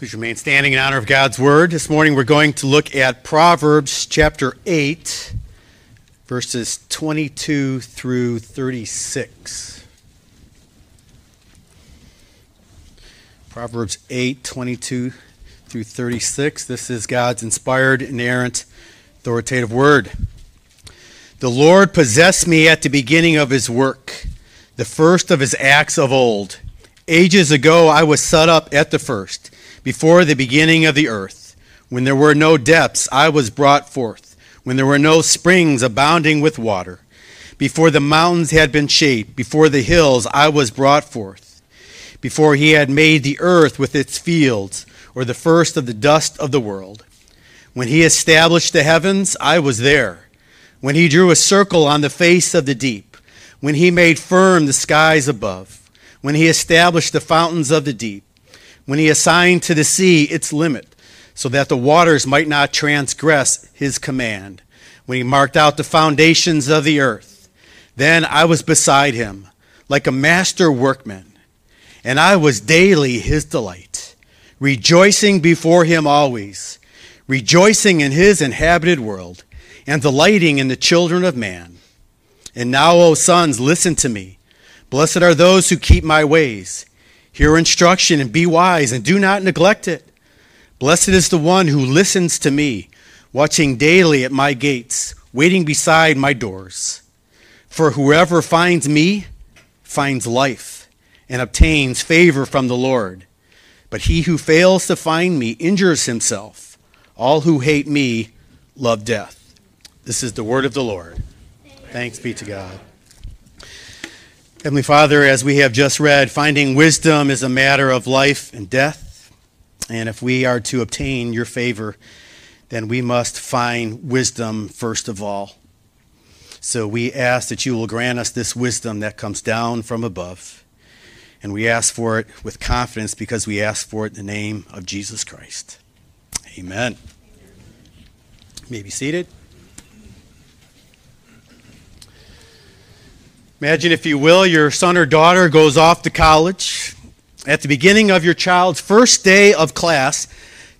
Please remain standing in honor of God's word. This morning we're going to look at Proverbs chapter 8, verses 22 through 36. Proverbs 8, 22 through 36. This is God's inspired, inerrant, authoritative word. The Lord possessed me at the beginning of his work, the first of his acts of old. Ages ago I was set up at the first before the beginning of the earth. When there were no depths, I was brought forth. When there were no springs abounding with water. Before the mountains had been shaped, before the hills, I was brought forth. Before he had made the earth with its fields, or the first of the dust of the world. When he established the heavens, I was there. When he drew a circle on the face of the deep. When he made firm the skies above. When he established the fountains of the deep when he assigned to the sea its limit, so that the waters might not transgress his command, when he marked out the foundations of the earth. Then I was beside him, like a master workman, and I was daily his delight, rejoicing before him always, rejoicing in his inhabited world, and delighting in the children of man. And now, O sons, listen to me. Blessed are those who keep my ways Hear instruction and be wise, and do not neglect it. Blessed is the one who listens to me, watching daily at my gates, waiting beside my doors. For whoever finds me finds life and obtains favor from the Lord. But he who fails to find me injures himself. All who hate me love death. This is the word of the Lord. Thanks be to God. Heavenly Father, as we have just read, finding wisdom is a matter of life and death. And if we are to obtain your favor, then we must find wisdom first of all. So we ask that you will grant us this wisdom that comes down from above. And we ask for it with confidence because we ask for it in the name of Jesus Christ. Amen. You may be seated. Imagine, if you will, your son or daughter goes off to college. At the beginning of your child's first day of class,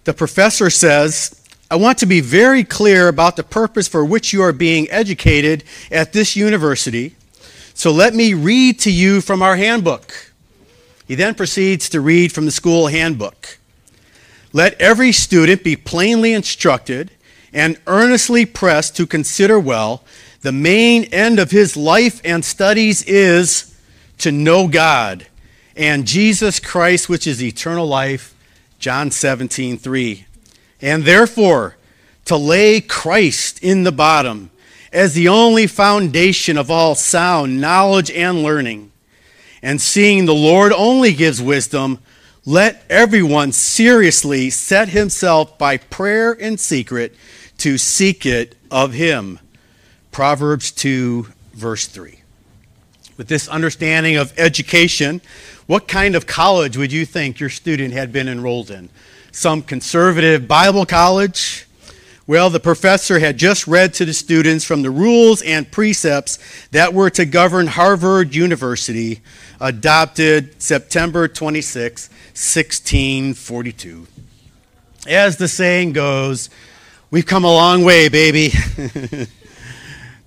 the professor says, I want to be very clear about the purpose for which you are being educated at this university. So let me read to you from our handbook. He then proceeds to read from the school handbook. Let every student be plainly instructed and earnestly pressed to consider well the main end of his life and studies is to know God and Jesus Christ, which is eternal life. John 17, 3. And therefore, to lay Christ in the bottom as the only foundation of all sound knowledge and learning. And seeing the Lord only gives wisdom, let everyone seriously set himself by prayer in secret to seek it of him. Proverbs 2, verse 3. With this understanding of education, what kind of college would you think your student had been enrolled in? Some conservative Bible college? Well, the professor had just read to the students from the rules and precepts that were to govern Harvard University, adopted September 26, 1642. As the saying goes, we've come a long way, baby.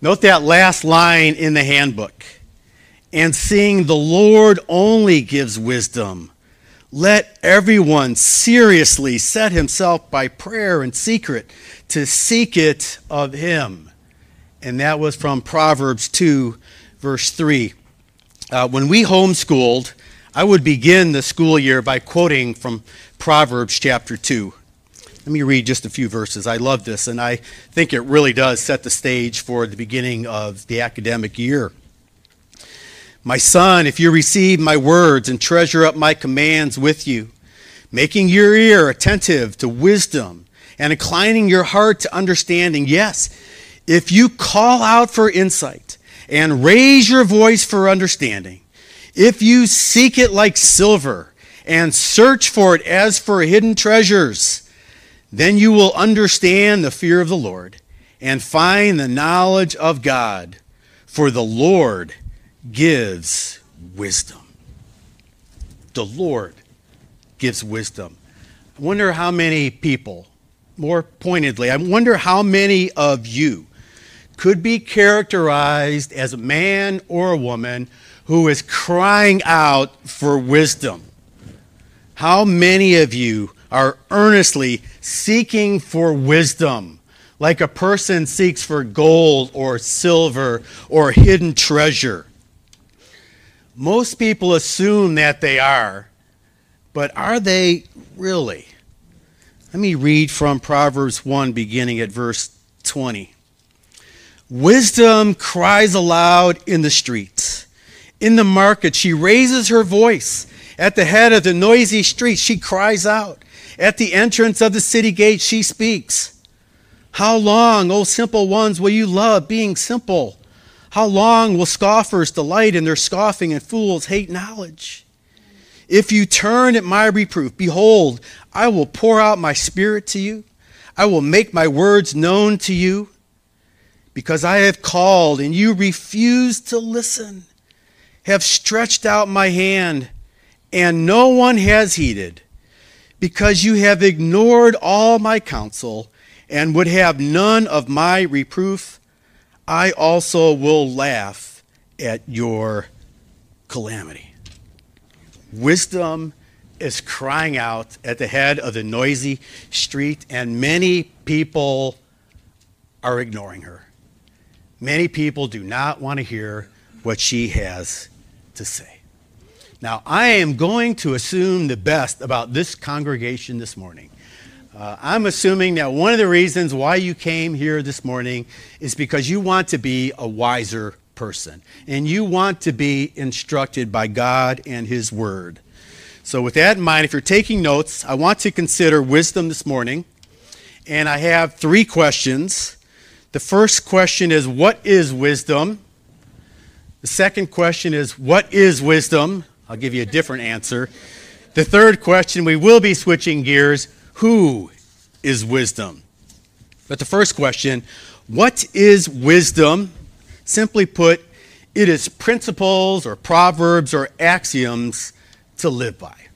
Note that last line in the handbook. And seeing the Lord only gives wisdom, let everyone seriously set himself by prayer in secret to seek it of him. And that was from Proverbs 2, verse 3. Uh, when we homeschooled, I would begin the school year by quoting from Proverbs chapter 2. Let me read just a few verses. I love this, and I think it really does set the stage for the beginning of the academic year. My son, if you receive my words and treasure up my commands with you, making your ear attentive to wisdom and inclining your heart to understanding, yes, if you call out for insight and raise your voice for understanding, if you seek it like silver and search for it as for hidden treasures, then you will understand the fear of the Lord and find the knowledge of God, for the Lord gives wisdom. The Lord gives wisdom. I wonder how many people, more pointedly, I wonder how many of you could be characterized as a man or a woman who is crying out for wisdom. How many of you are earnestly seeking for wisdom, like a person seeks for gold or silver or hidden treasure? Most people assume that they are, but are they really? Let me read from Proverbs 1, beginning at verse 20. Wisdom cries aloud in the streets. In the market, she raises her voice. At the head of the noisy street, she cries out. At the entrance of the city gate, she speaks. How long, O simple ones, will you love being simple? How long will scoffers delight in their scoffing and fools hate knowledge? If you turn at my reproof, behold, I will pour out my spirit to you. I will make my words known to you. Because I have called and you refuse to listen have stretched out my hand, and no one has heeded, because you have ignored all my counsel and would have none of my reproof, I also will laugh at your calamity. Wisdom is crying out at the head of the noisy street, and many people are ignoring her. Many people do not want to hear what she has to say. Now, I am going to assume the best about this congregation this morning. Uh, I'm assuming that one of the reasons why you came here this morning is because you want to be a wiser person and you want to be instructed by God and His Word. So, with that in mind, if you're taking notes, I want to consider wisdom this morning. And I have three questions. The first question is What is wisdom? The second question is, What is wisdom? I'll give you a different answer. The third question, we will be switching gears. Who is wisdom? But the first question, What is wisdom? Simply put, it is principles or proverbs or axioms to live by.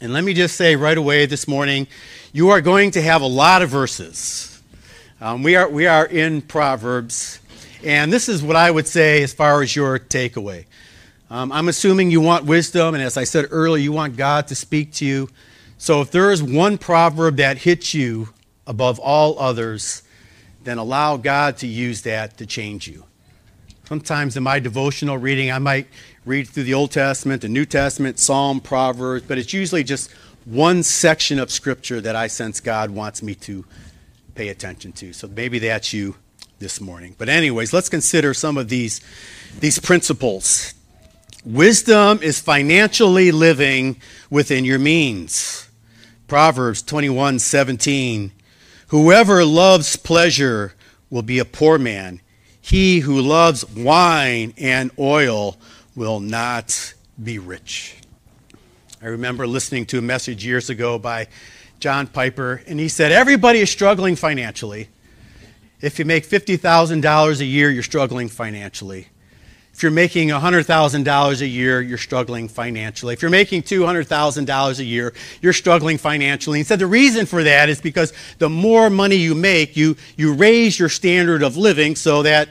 And let me just say right away this morning, you are going to have a lot of verses. Um, we, are, we are in Proverbs. And this is what I would say as far as your takeaway. Um, I'm assuming you want wisdom, and as I said earlier, you want God to speak to you. So if there is one proverb that hits you above all others, then allow God to use that to change you. Sometimes in my devotional reading, I might read through the Old Testament, the New Testament, Psalm, Proverbs, but it's usually just one section of Scripture that I sense God wants me to pay attention to. So maybe that's you this morning. But, anyways, let's consider some of these, these principles. Wisdom is financially living within your means. Proverbs 21 17. Whoever loves pleasure will be a poor man. He who loves wine and oil will not be rich. I remember listening to a message years ago by John Piper, and he said, Everybody is struggling financially. If you make $50,000 a year, you're struggling financially. If you're making $100,000 a year, you're struggling financially. If you're making $200,000 a year, you're struggling financially. He said the reason for that is because the more money you make, you, you raise your standard of living so that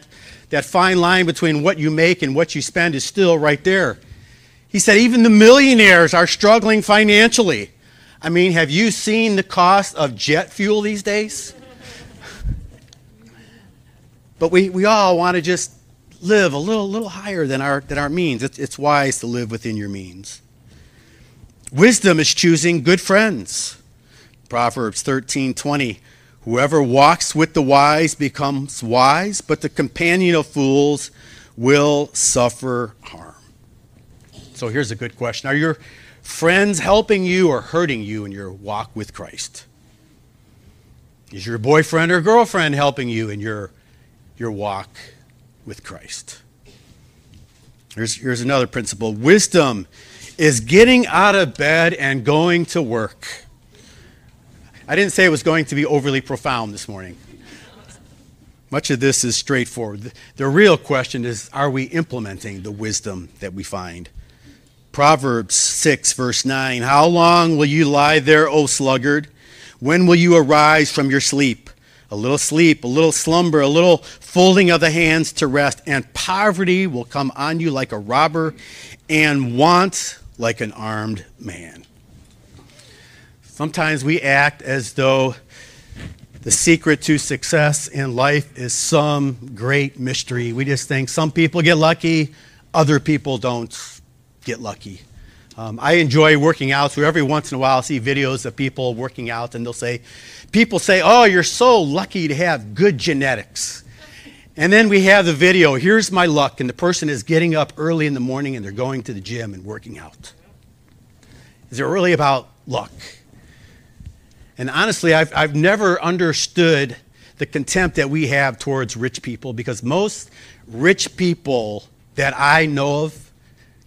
that fine line between what you make and what you spend is still right there. He said even the millionaires are struggling financially. I mean, have you seen the cost of jet fuel these days? But we, we all want to just live a little, little higher than our, than our means. It's, it's wise to live within your means. Wisdom is choosing good friends. Proverbs 13 20. Whoever walks with the wise becomes wise, but the companion of fools will suffer harm. So here's a good question Are your friends helping you or hurting you in your walk with Christ? Is your boyfriend or girlfriend helping you in your your walk with Christ. Here's, here's another principle wisdom is getting out of bed and going to work. I didn't say it was going to be overly profound this morning. Much of this is straightforward. The real question is are we implementing the wisdom that we find? Proverbs 6, verse 9 How long will you lie there, O sluggard? When will you arise from your sleep? A little sleep, a little slumber, a little folding of the hands to rest, and poverty will come on you like a robber, and want like an armed man. Sometimes we act as though the secret to success in life is some great mystery. We just think some people get lucky, other people don't get lucky. Um, I enjoy working out, so every once in a while I'll see videos of people working out, and they'll say, People say, Oh, you're so lucky to have good genetics. And then we have the video, here's my luck, and the person is getting up early in the morning and they're going to the gym and working out. Is it really about luck? And honestly, I've, I've never understood the contempt that we have towards rich people because most rich people that I know of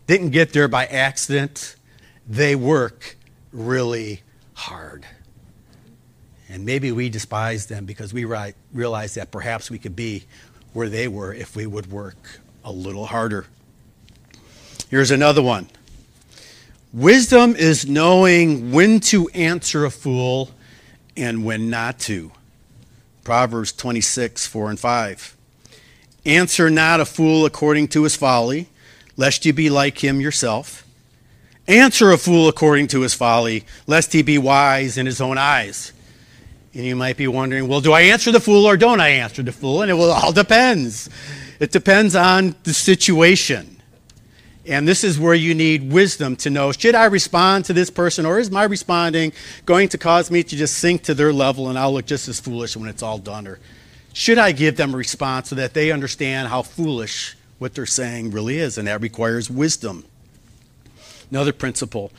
didn't get there by accident. They work really hard. And maybe we despise them because we realize that perhaps we could be where they were if we would work a little harder. Here's another one Wisdom is knowing when to answer a fool and when not to. Proverbs 26, 4 and 5. Answer not a fool according to his folly, lest you be like him yourself. Answer a fool according to his folly, lest he be wise in his own eyes. And you might be wondering, well, do I answer the fool or don't I answer the fool? And it will all depends. It depends on the situation. And this is where you need wisdom to know should I respond to this person or is my responding going to cause me to just sink to their level and I'll look just as foolish when it's all done? Or should I give them a response so that they understand how foolish what they're saying really is? And that requires wisdom. Another principle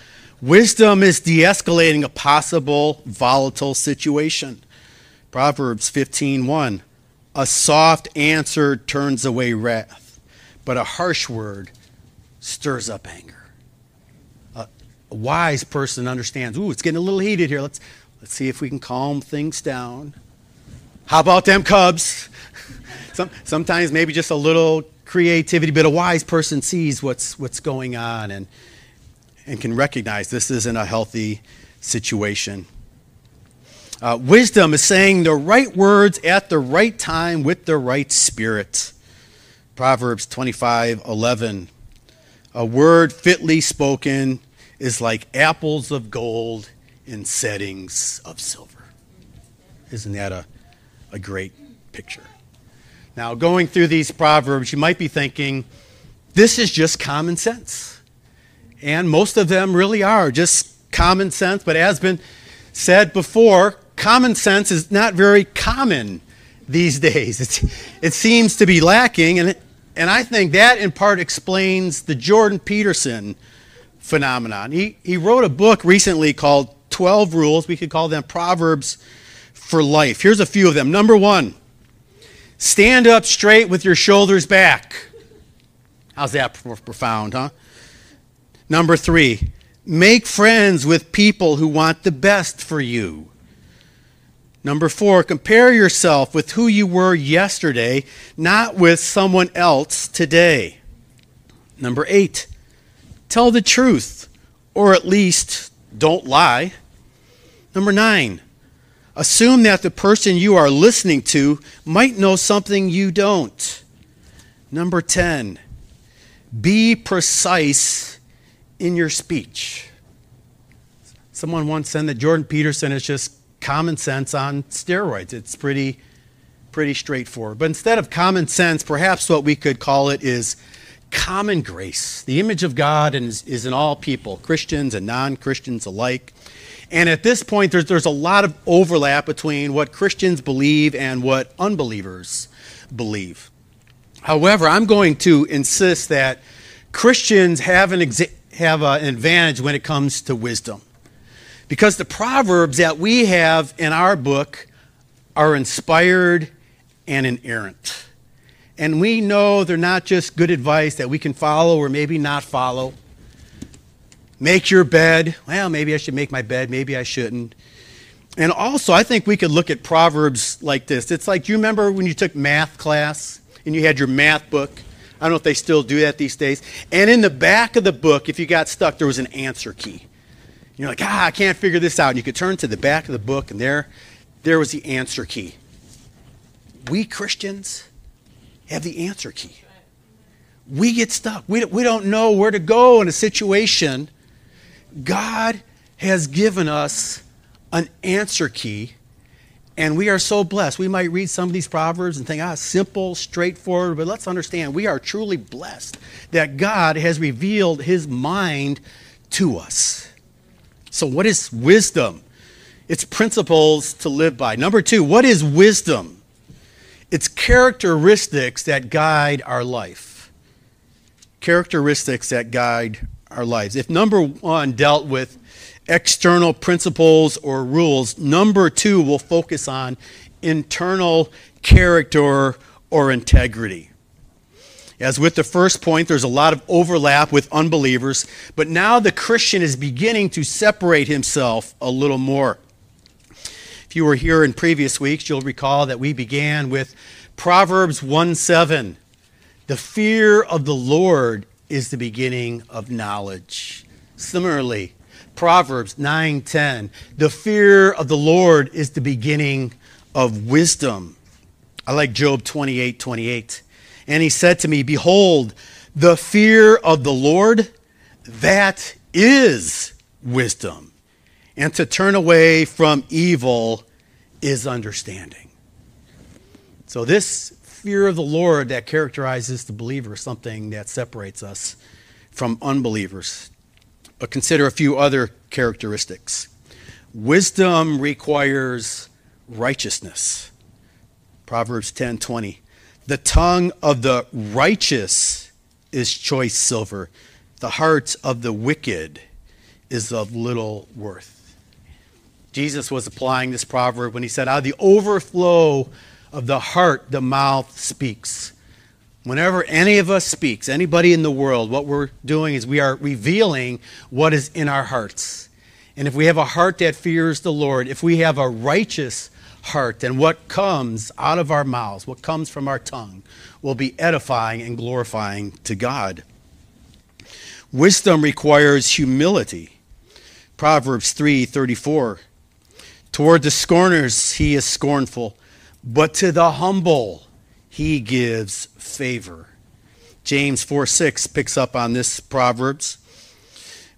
wisdom is de escalating a possible volatile situation. Proverbs 15:1 A soft answer turns away wrath, but a harsh word stirs up anger. A, a wise person understands, ooh, it's getting a little heated here. Let's, let's see if we can calm things down. How about them Cubs? Some, sometimes maybe just a little creativity, but a wise person sees what's, what's going on and, and can recognize this isn't a healthy situation. Uh, wisdom is saying the right words at the right time with the right spirit. Proverbs 25 11 a word fitly spoken is like apples of gold in settings of silver. Isn't that a, a great picture? Now, going through these proverbs, you might be thinking, this is just common sense. And most of them really are just common sense. But as been said before, common sense is not very common these days. It's, it seems to be lacking, and and I think that in part explains the Jordan Peterson phenomenon. He, he wrote a book recently called 12 Rules. We could call them Proverbs for Life. Here's a few of them. Number one, stand up straight with your shoulders back. How's that profound, huh? Number three, make friends with people who want the best for you. Number four, compare yourself with who you were yesterday, not with someone else today. Number eight, tell the truth, or at least don't lie. Number nine, assume that the person you are listening to might know something you don't. Number 10, be precise in your speech. Someone once said that Jordan Peterson is just common sense on steroids. It's pretty, pretty straightforward. But instead of common sense, perhaps what we could call it is common grace. The image of God is, is in all people, Christians and non Christians alike. And at this point, there's, there's a lot of overlap between what Christians believe and what unbelievers believe. However, I'm going to insist that Christians have an, exa- have an advantage when it comes to wisdom. Because the Proverbs that we have in our book are inspired and inerrant. And we know they're not just good advice that we can follow or maybe not follow. Make your bed. Well, maybe I should make my bed, maybe I shouldn't. And also, I think we could look at Proverbs like this. It's like, do you remember when you took math class and you had your math book? I don't know if they still do that these days. And in the back of the book, if you got stuck, there was an answer key. You're like, ah, I can't figure this out. And you could turn to the back of the book, and there, there was the answer key. We Christians have the answer key. We get stuck. We, we don't know where to go in a situation. God has given us an answer key, and we are so blessed. We might read some of these proverbs and think, ah, simple, straightforward, but let's understand we are truly blessed that God has revealed his mind to us. So, what is wisdom? It's principles to live by. Number two, what is wisdom? It's characteristics that guide our life. Characteristics that guide our lives. If number one dealt with external principles or rules. Number two will focus on internal character or integrity. As with the first point, there's a lot of overlap with unbelievers, but now the Christian is beginning to separate himself a little more. If you were here in previous weeks, you'll recall that we began with Proverbs 1 7. The fear of the Lord is the beginning of knowledge. Similarly, Proverbs 9:10. The fear of the Lord is the beginning of wisdom. I like Job 28, 28. And he said to me, Behold, the fear of the Lord, that is wisdom. And to turn away from evil is understanding. So, this fear of the Lord that characterizes the believer is something that separates us from unbelievers but consider a few other characteristics. Wisdom requires righteousness. Proverbs 10:20. The tongue of the righteous is choice silver. The heart of the wicked is of little worth. Jesus was applying this proverb when he said, Out of the overflow of the heart, the mouth speaks. Whenever any of us speaks, anybody in the world, what we're doing is we are revealing what is in our hearts. And if we have a heart that fears the Lord, if we have a righteous heart, then what comes out of our mouths, what comes from our tongue, will be edifying and glorifying to God. Wisdom requires humility. Proverbs 3:34 Toward the scorners he is scornful, but to the humble he gives favor. James 4 6 picks up on this Proverbs.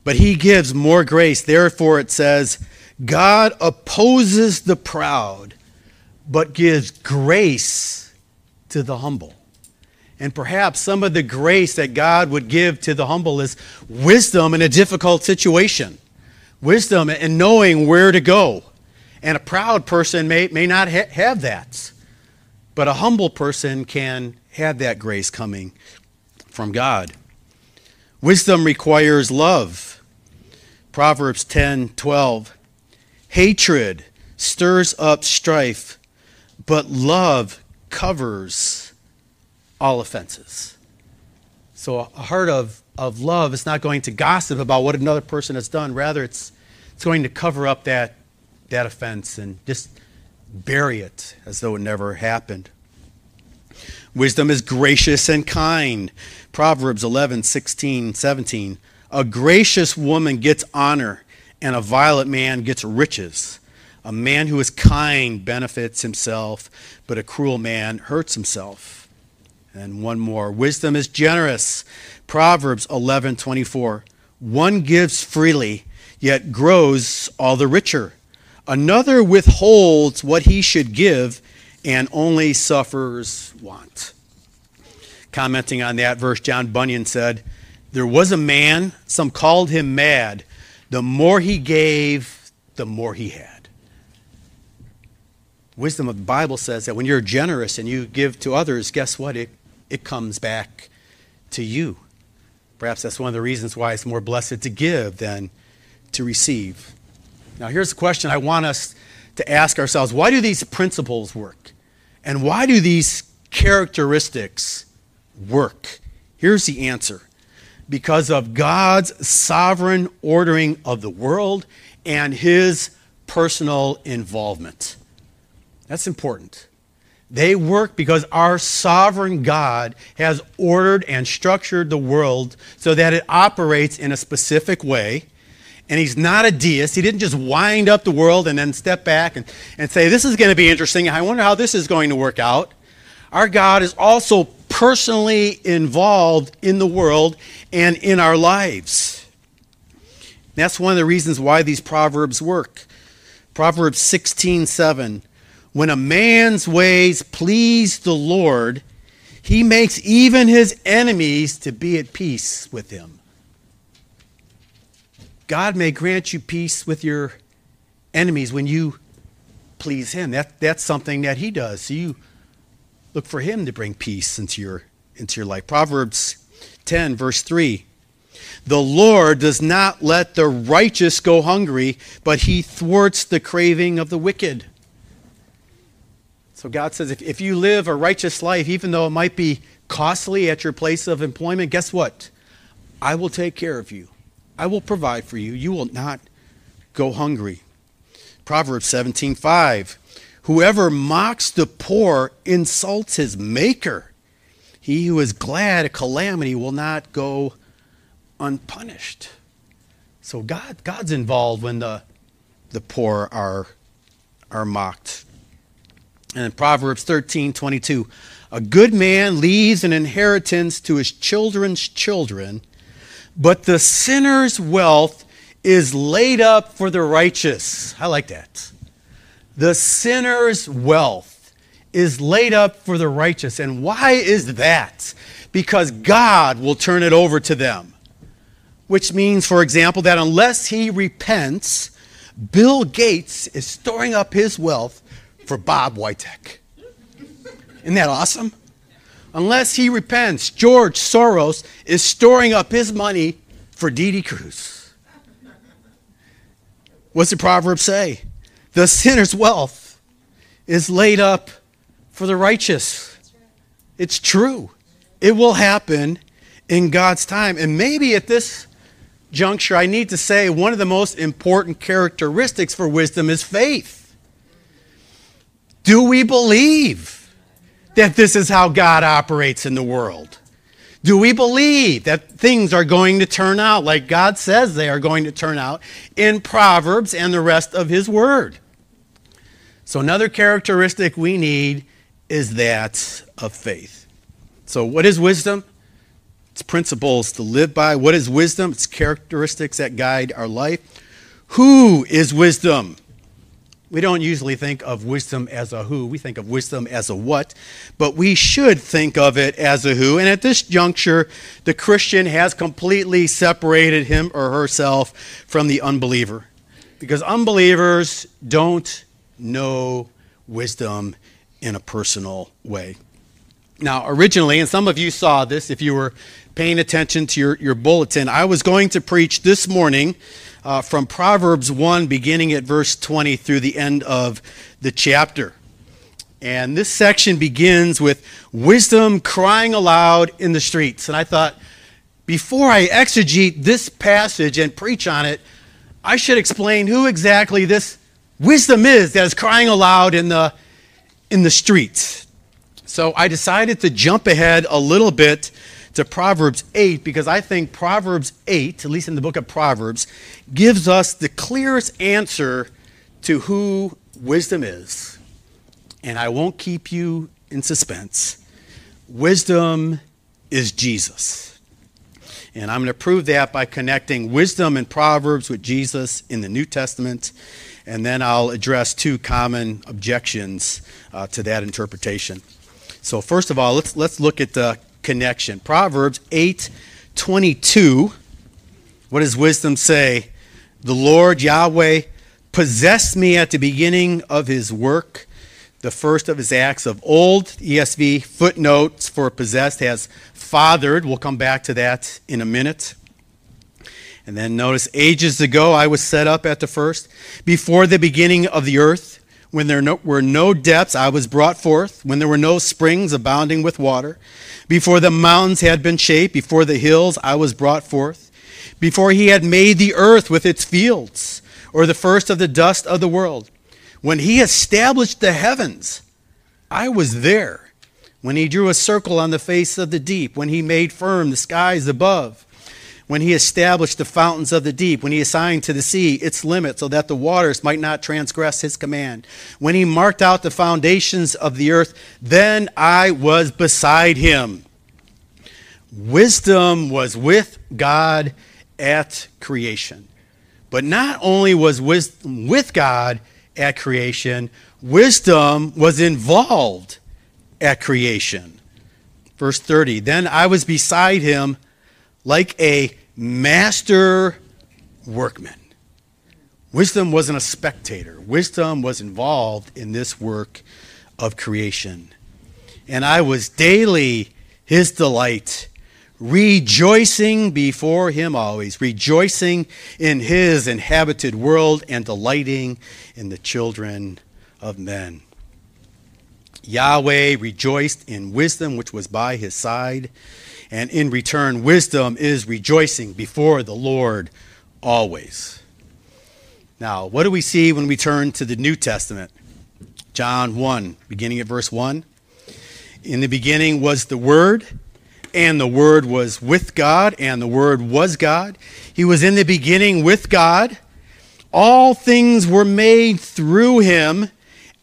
But he gives more grace. Therefore, it says, God opposes the proud, but gives grace to the humble. And perhaps some of the grace that God would give to the humble is wisdom in a difficult situation, wisdom in knowing where to go. And a proud person may, may not ha- have that. But a humble person can have that grace coming from God. Wisdom requires love. Proverbs 10 12. Hatred stirs up strife, but love covers all offenses. So, a heart of, of love is not going to gossip about what another person has done. Rather, it's, it's going to cover up that, that offense and just bury it as though it never happened. Wisdom is gracious and kind. Proverbs 11, 16, 17. A gracious woman gets honor, and a violent man gets riches. A man who is kind benefits himself, but a cruel man hurts himself. And one more. Wisdom is generous. Proverbs 11, 24. One gives freely, yet grows all the richer. Another withholds what he should give and only suffers want. Commenting on that verse, John Bunyan said, There was a man, some called him mad. The more he gave, the more he had. Wisdom of the Bible says that when you're generous and you give to others, guess what? It, it comes back to you. Perhaps that's one of the reasons why it's more blessed to give than to receive. Now, here's the question I want us to ask ourselves why do these principles work? And why do these characteristics work? Here's the answer because of God's sovereign ordering of the world and his personal involvement. That's important. They work because our sovereign God has ordered and structured the world so that it operates in a specific way. And he's not a deist. He didn't just wind up the world and then step back and, and say, This is going to be interesting. I wonder how this is going to work out. Our God is also personally involved in the world and in our lives. That's one of the reasons why these proverbs work. Proverbs 16 7 when a man's ways please the Lord, he makes even his enemies to be at peace with him. God may grant you peace with your enemies when you please him. That, that's something that he does. So you look for him to bring peace into your, into your life. Proverbs 10, verse 3. The Lord does not let the righteous go hungry, but he thwarts the craving of the wicked. So God says if, if you live a righteous life, even though it might be costly at your place of employment, guess what? I will take care of you. I will provide for you. You will not go hungry. Proverbs 17:5 Whoever mocks the poor insults his maker. He who is glad at calamity will not go unpunished. So God God's involved when the the poor are are mocked. And in Proverbs 13 22, a good man leaves an inheritance to his children's children, but the sinner's wealth is laid up for the righteous. I like that. The sinner's wealth is laid up for the righteous. And why is that? Because God will turn it over to them. Which means, for example, that unless he repents, Bill Gates is storing up his wealth for Bob Witek. Isn't that awesome? Unless he repents, George Soros is storing up his money for Dee Cruz. What's the proverb say? The sinner's wealth is laid up for the righteous. It's true. It will happen in God's time. And maybe at this juncture, I need to say one of the most important characteristics for wisdom is faith. Do we believe that this is how God operates in the world? Do we believe that things are going to turn out like God says they are going to turn out in Proverbs and the rest of His Word? So, another characteristic we need is that of faith. So, what is wisdom? It's principles to live by. What is wisdom? It's characteristics that guide our life. Who is wisdom? We don't usually think of wisdom as a who, we think of wisdom as a what, but we should think of it as a who. And at this juncture, the Christian has completely separated him or herself from the unbeliever. Because unbelievers don't know wisdom in a personal way. Now, originally, and some of you saw this if you were paying attention to your, your bulletin, I was going to preach this morning uh, from Proverbs 1, beginning at verse 20 through the end of the chapter. And this section begins with wisdom crying aloud in the streets. And I thought, before I exegete this passage and preach on it, I should explain who exactly this wisdom is that is crying aloud in the, in the streets. So I decided to jump ahead a little bit to Proverbs 8 because I think Proverbs 8, at least in the book of Proverbs, gives us the clearest answer to who wisdom is. And I won't keep you in suspense. Wisdom is Jesus. And I'm going to prove that by connecting wisdom in Proverbs with Jesus in the New Testament. And then I'll address two common objections uh, to that interpretation. So, first of all, let's, let's look at the connection. Proverbs 8 22. What does wisdom say? The Lord Yahweh possessed me at the beginning of his work, the first of his acts of old. ESV footnotes for possessed has fathered. We'll come back to that in a minute. And then notice, ages ago I was set up at the first, before the beginning of the earth. When there no, were no depths, I was brought forth. When there were no springs abounding with water. Before the mountains had been shaped, before the hills, I was brought forth. Before he had made the earth with its fields, or the first of the dust of the world. When he established the heavens, I was there when he drew a circle on the face of the deep, when he made firm the skies above, when he established the fountains of the deep, when he assigned to the sea its limit so that the waters might not transgress his command, when he marked out the foundations of the earth, then I was beside him. Wisdom was with God at creation. But not only was wisdom with God at creation, wisdom was involved at creation. Verse 30 Then I was beside him like a master workman. Wisdom wasn't a spectator, wisdom was involved in this work of creation. And I was daily his delight, rejoicing before him always, rejoicing in his inhabited world and delighting in the children of men. Yahweh rejoiced in wisdom which was by his side, and in return, wisdom is rejoicing before the Lord always. Now, what do we see when we turn to the New Testament? John 1, beginning at verse 1. In the beginning was the Word, and the Word was with God, and the Word was God. He was in the beginning with God. All things were made through him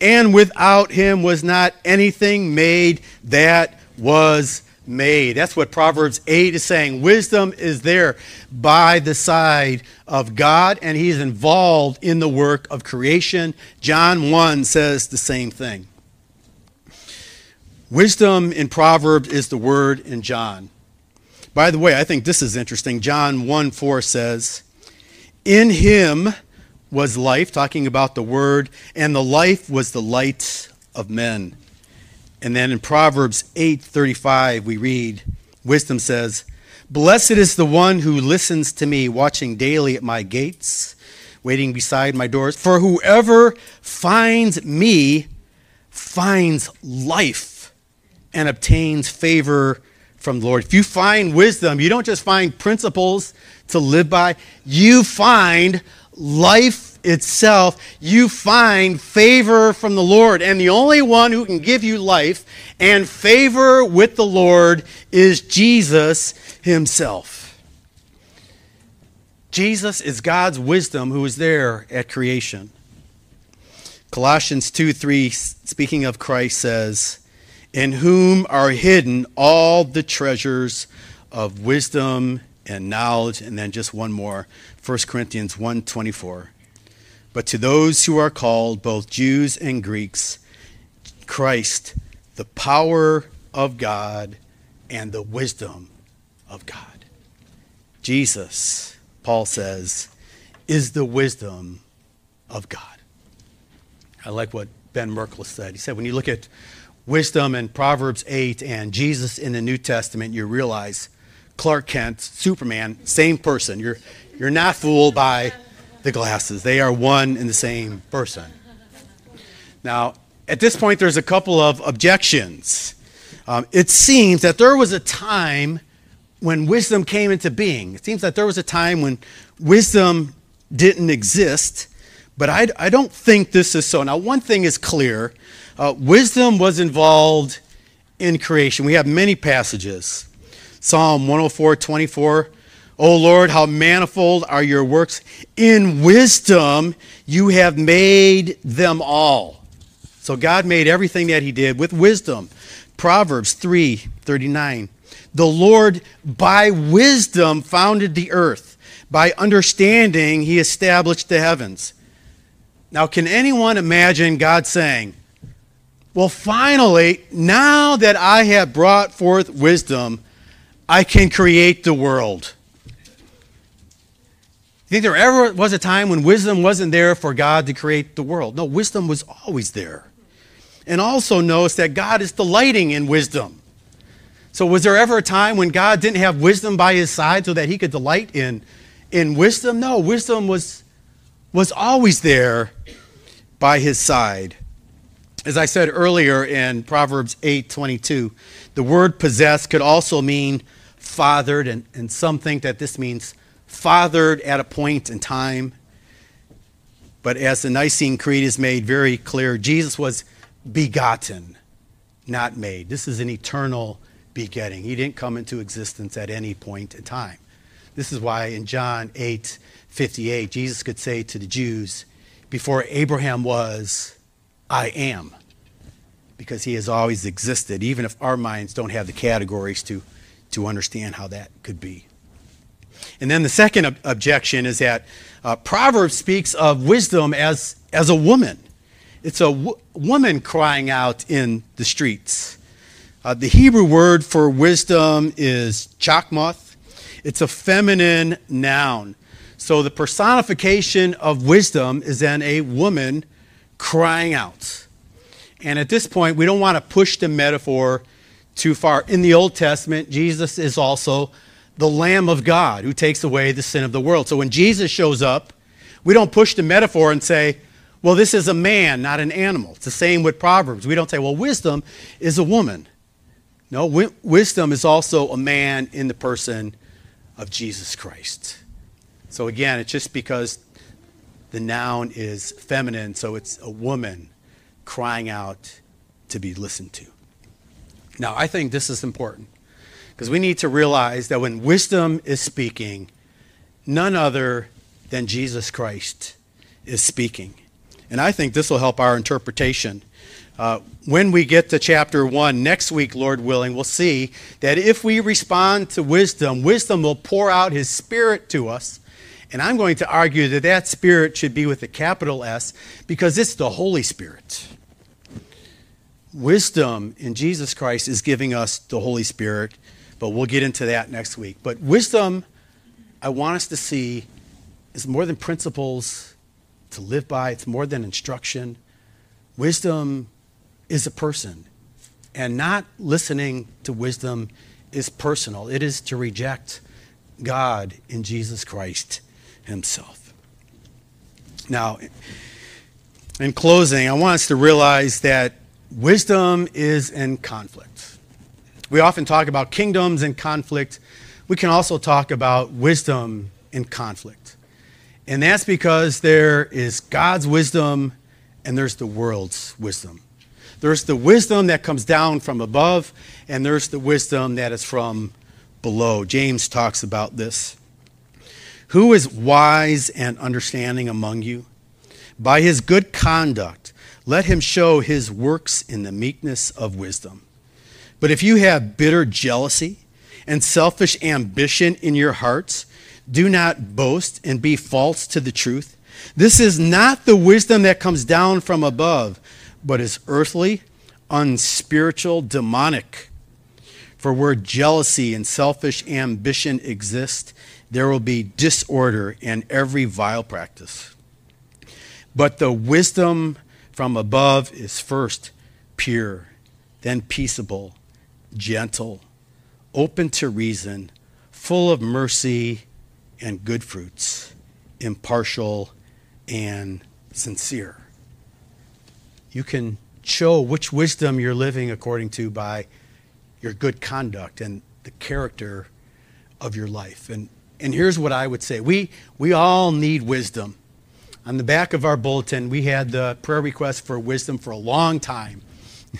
and without him was not anything made that was made. That's what Proverbs 8 is saying. Wisdom is there by the side of God, and he's involved in the work of creation. John 1 says the same thing. Wisdom in Proverbs is the word in John. By the way, I think this is interesting. John 1 4 says, In him was life, talking about the Word, and the life was the light of men. And then in Proverbs 8:35 we read, wisdom says, "Blessed is the one who listens to me, watching daily at my gates, waiting beside my doors, for whoever finds me finds life and obtains favor from the Lord." If you find wisdom, you don't just find principles to live by, you find life itself, you find favor from the Lord. And the only one who can give you life and favor with the Lord is Jesus himself. Jesus is God's wisdom who is there at creation. Colossians 2 3, speaking of Christ, says, In whom are hidden all the treasures of wisdom and knowledge. And then just one more 1 Corinthians 1 24. But to those who are called, both Jews and Greeks, Christ, the power of God and the wisdom of God. Jesus, Paul says, is the wisdom of God. I like what Ben Merkle said. He said, when you look at wisdom in Proverbs 8 and Jesus in the New Testament, you realize Clark Kent, Superman, same person. You're, you're not fooled by the glasses. They are one and the same person. Now, at this point, there's a couple of objections. Um, it seems that there was a time when wisdom came into being. It seems that there was a time when wisdom didn't exist, but I, I don't think this is so. Now, one thing is clear uh, wisdom was involved in creation. We have many passages. Psalm 104 24 O Lord, how manifold are your works. In wisdom you have made them all. So God made everything that he did with wisdom. Proverbs 3 39. The Lord by wisdom founded the earth. By understanding he established the heavens. Now, can anyone imagine God saying, Well, finally, now that I have brought forth wisdom, I can create the world? Think there ever was a time when wisdom wasn't there for God to create the world? No, wisdom was always there. And also notice that God is delighting in wisdom. So was there ever a time when God didn't have wisdom by his side so that he could delight in, in wisdom? No, wisdom was, was always there by his side. As I said earlier in Proverbs 8:22, the word possessed could also mean fathered, and, and some think that this means fathered at a point in time. But as the Nicene Creed is made very clear, Jesus was begotten not made. This is an eternal begetting. He didn't come into existence at any point in time. This is why in John 8 58, Jesus could say to the Jews, Before Abraham was, I am. Because he has always existed, even if our minds don't have the categories to, to understand how that could be. And then the second ob- objection is that uh, Proverbs speaks of wisdom as, as a woman. It's a w- woman crying out in the streets. Uh, the Hebrew word for wisdom is chakmoth. It's a feminine noun. So the personification of wisdom is then a woman crying out. And at this point, we don't want to push the metaphor too far. In the Old Testament, Jesus is also the Lamb of God who takes away the sin of the world. So when Jesus shows up, we don't push the metaphor and say, well, this is a man, not an animal. It's the same with Proverbs. We don't say, well, wisdom is a woman. No, wi- wisdom is also a man in the person of Jesus Christ. So again, it's just because the noun is feminine, so it's a woman crying out to be listened to. Now, I think this is important because we need to realize that when wisdom is speaking, none other than Jesus Christ is speaking. And I think this will help our interpretation uh, when we get to chapter 1 next week, Lord willing, we'll see that if we respond to wisdom, wisdom will pour out his spirit to us. And I'm going to argue that that spirit should be with a capital S because it's the Holy Spirit. Wisdom in Jesus Christ is giving us the Holy Spirit, but we'll get into that next week. But wisdom, I want us to see, is more than principles to live by, it's more than instruction. Wisdom is a person. And not listening to wisdom is personal, it is to reject God in Jesus Christ Himself. Now, in closing, I want us to realize that wisdom is in conflict. We often talk about kingdoms and conflict. We can also talk about wisdom and conflict. And that's because there is God's wisdom and there's the world's wisdom. There's the wisdom that comes down from above, and there's the wisdom that is from below. James talks about this. Who is wise and understanding among you? By his good conduct, let him show his works in the meekness of wisdom. But if you have bitter jealousy and selfish ambition in your hearts, do not boast and be false to the truth. This is not the wisdom that comes down from above but is earthly, unspiritual, demonic. For where jealousy and selfish ambition exist, there will be disorder and every vile practice. But the wisdom from above is first pure, then peaceable, gentle, open to reason, full of mercy and good fruits, impartial and sincere. You can show which wisdom you're living according to by your good conduct and the character of your life. And, and here's what I would say we, we all need wisdom. On the back of our bulletin, we had the prayer request for wisdom for a long time.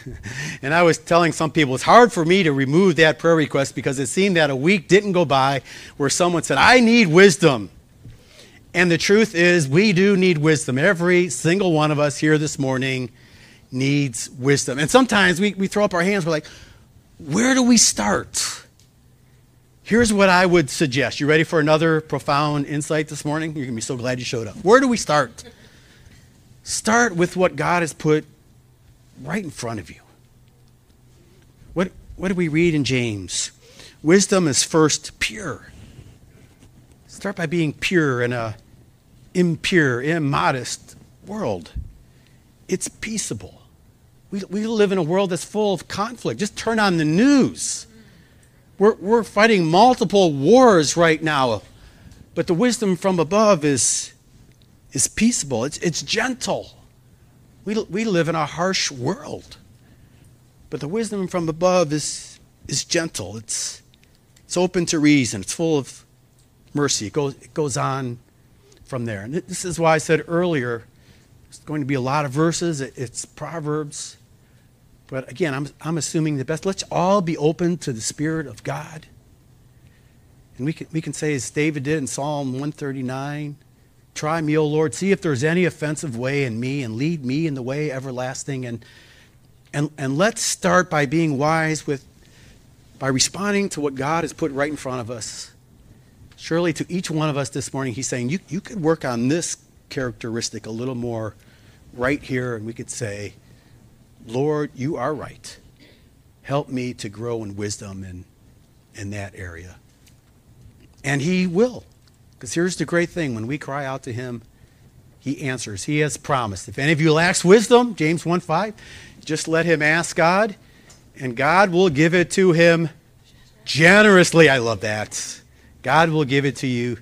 and I was telling some people it's hard for me to remove that prayer request because it seemed that a week didn't go by where someone said, I need wisdom. And the truth is, we do need wisdom. Every single one of us here this morning needs wisdom. And sometimes we, we throw up our hands, we're like, where do we start? Here's what I would suggest. You ready for another profound insight this morning? You're going to be so glad you showed up. Where do we start? Start with what God has put right in front of you. What, what do we read in James? Wisdom is first pure. Start by being pure in a impure, immodest world. It's peaceable. We, we live in a world that's full of conflict. Just turn on the news. We're, we're fighting multiple wars right now, but the wisdom from above is, is peaceable, it's, it's gentle. We, we live in a harsh world, but the wisdom from above is, is gentle, it's, it's open to reason, it's full of mercy. It goes, it goes on from there. And this is why I said earlier, it's going to be a lot of verses. It's Proverbs But again, I'm, I'm assuming the best. Let's all be open to the Spirit of God. And we can, we can say, as David did in Psalm 139, Try me, O Lord, see if there's any offensive way in me, and lead me in the way everlasting. And, and, and let's start by being wise with, by responding to what God has put right in front of us. Surely to each one of us this morning, He's saying, you, you could work on this characteristic a little more right here, and we could say, Lord, you are right. Help me to grow in wisdom in, in that area. And He will. Because here's the great thing when we cry out to Him, He answers. He has promised. If any of you lacks wisdom, James 1 5, just let him ask God, and God will give it to him generously. I love that. God will give it to you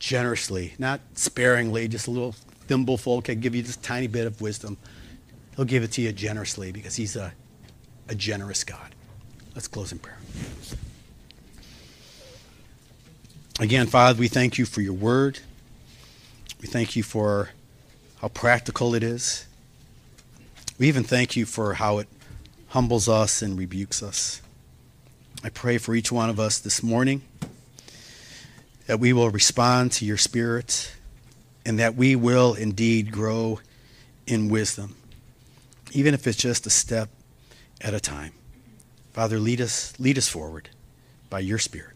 generously, not sparingly, just a little thimbleful can give you just a tiny bit of wisdom. He'll give it to you generously because he's a, a generous God. Let's close in prayer. Again, Father, we thank you for your word. We thank you for how practical it is. We even thank you for how it humbles us and rebukes us. I pray for each one of us this morning that we will respond to your Spirit and that we will indeed grow in wisdom, even if it's just a step at a time. Father, lead us, lead us forward by your Spirit.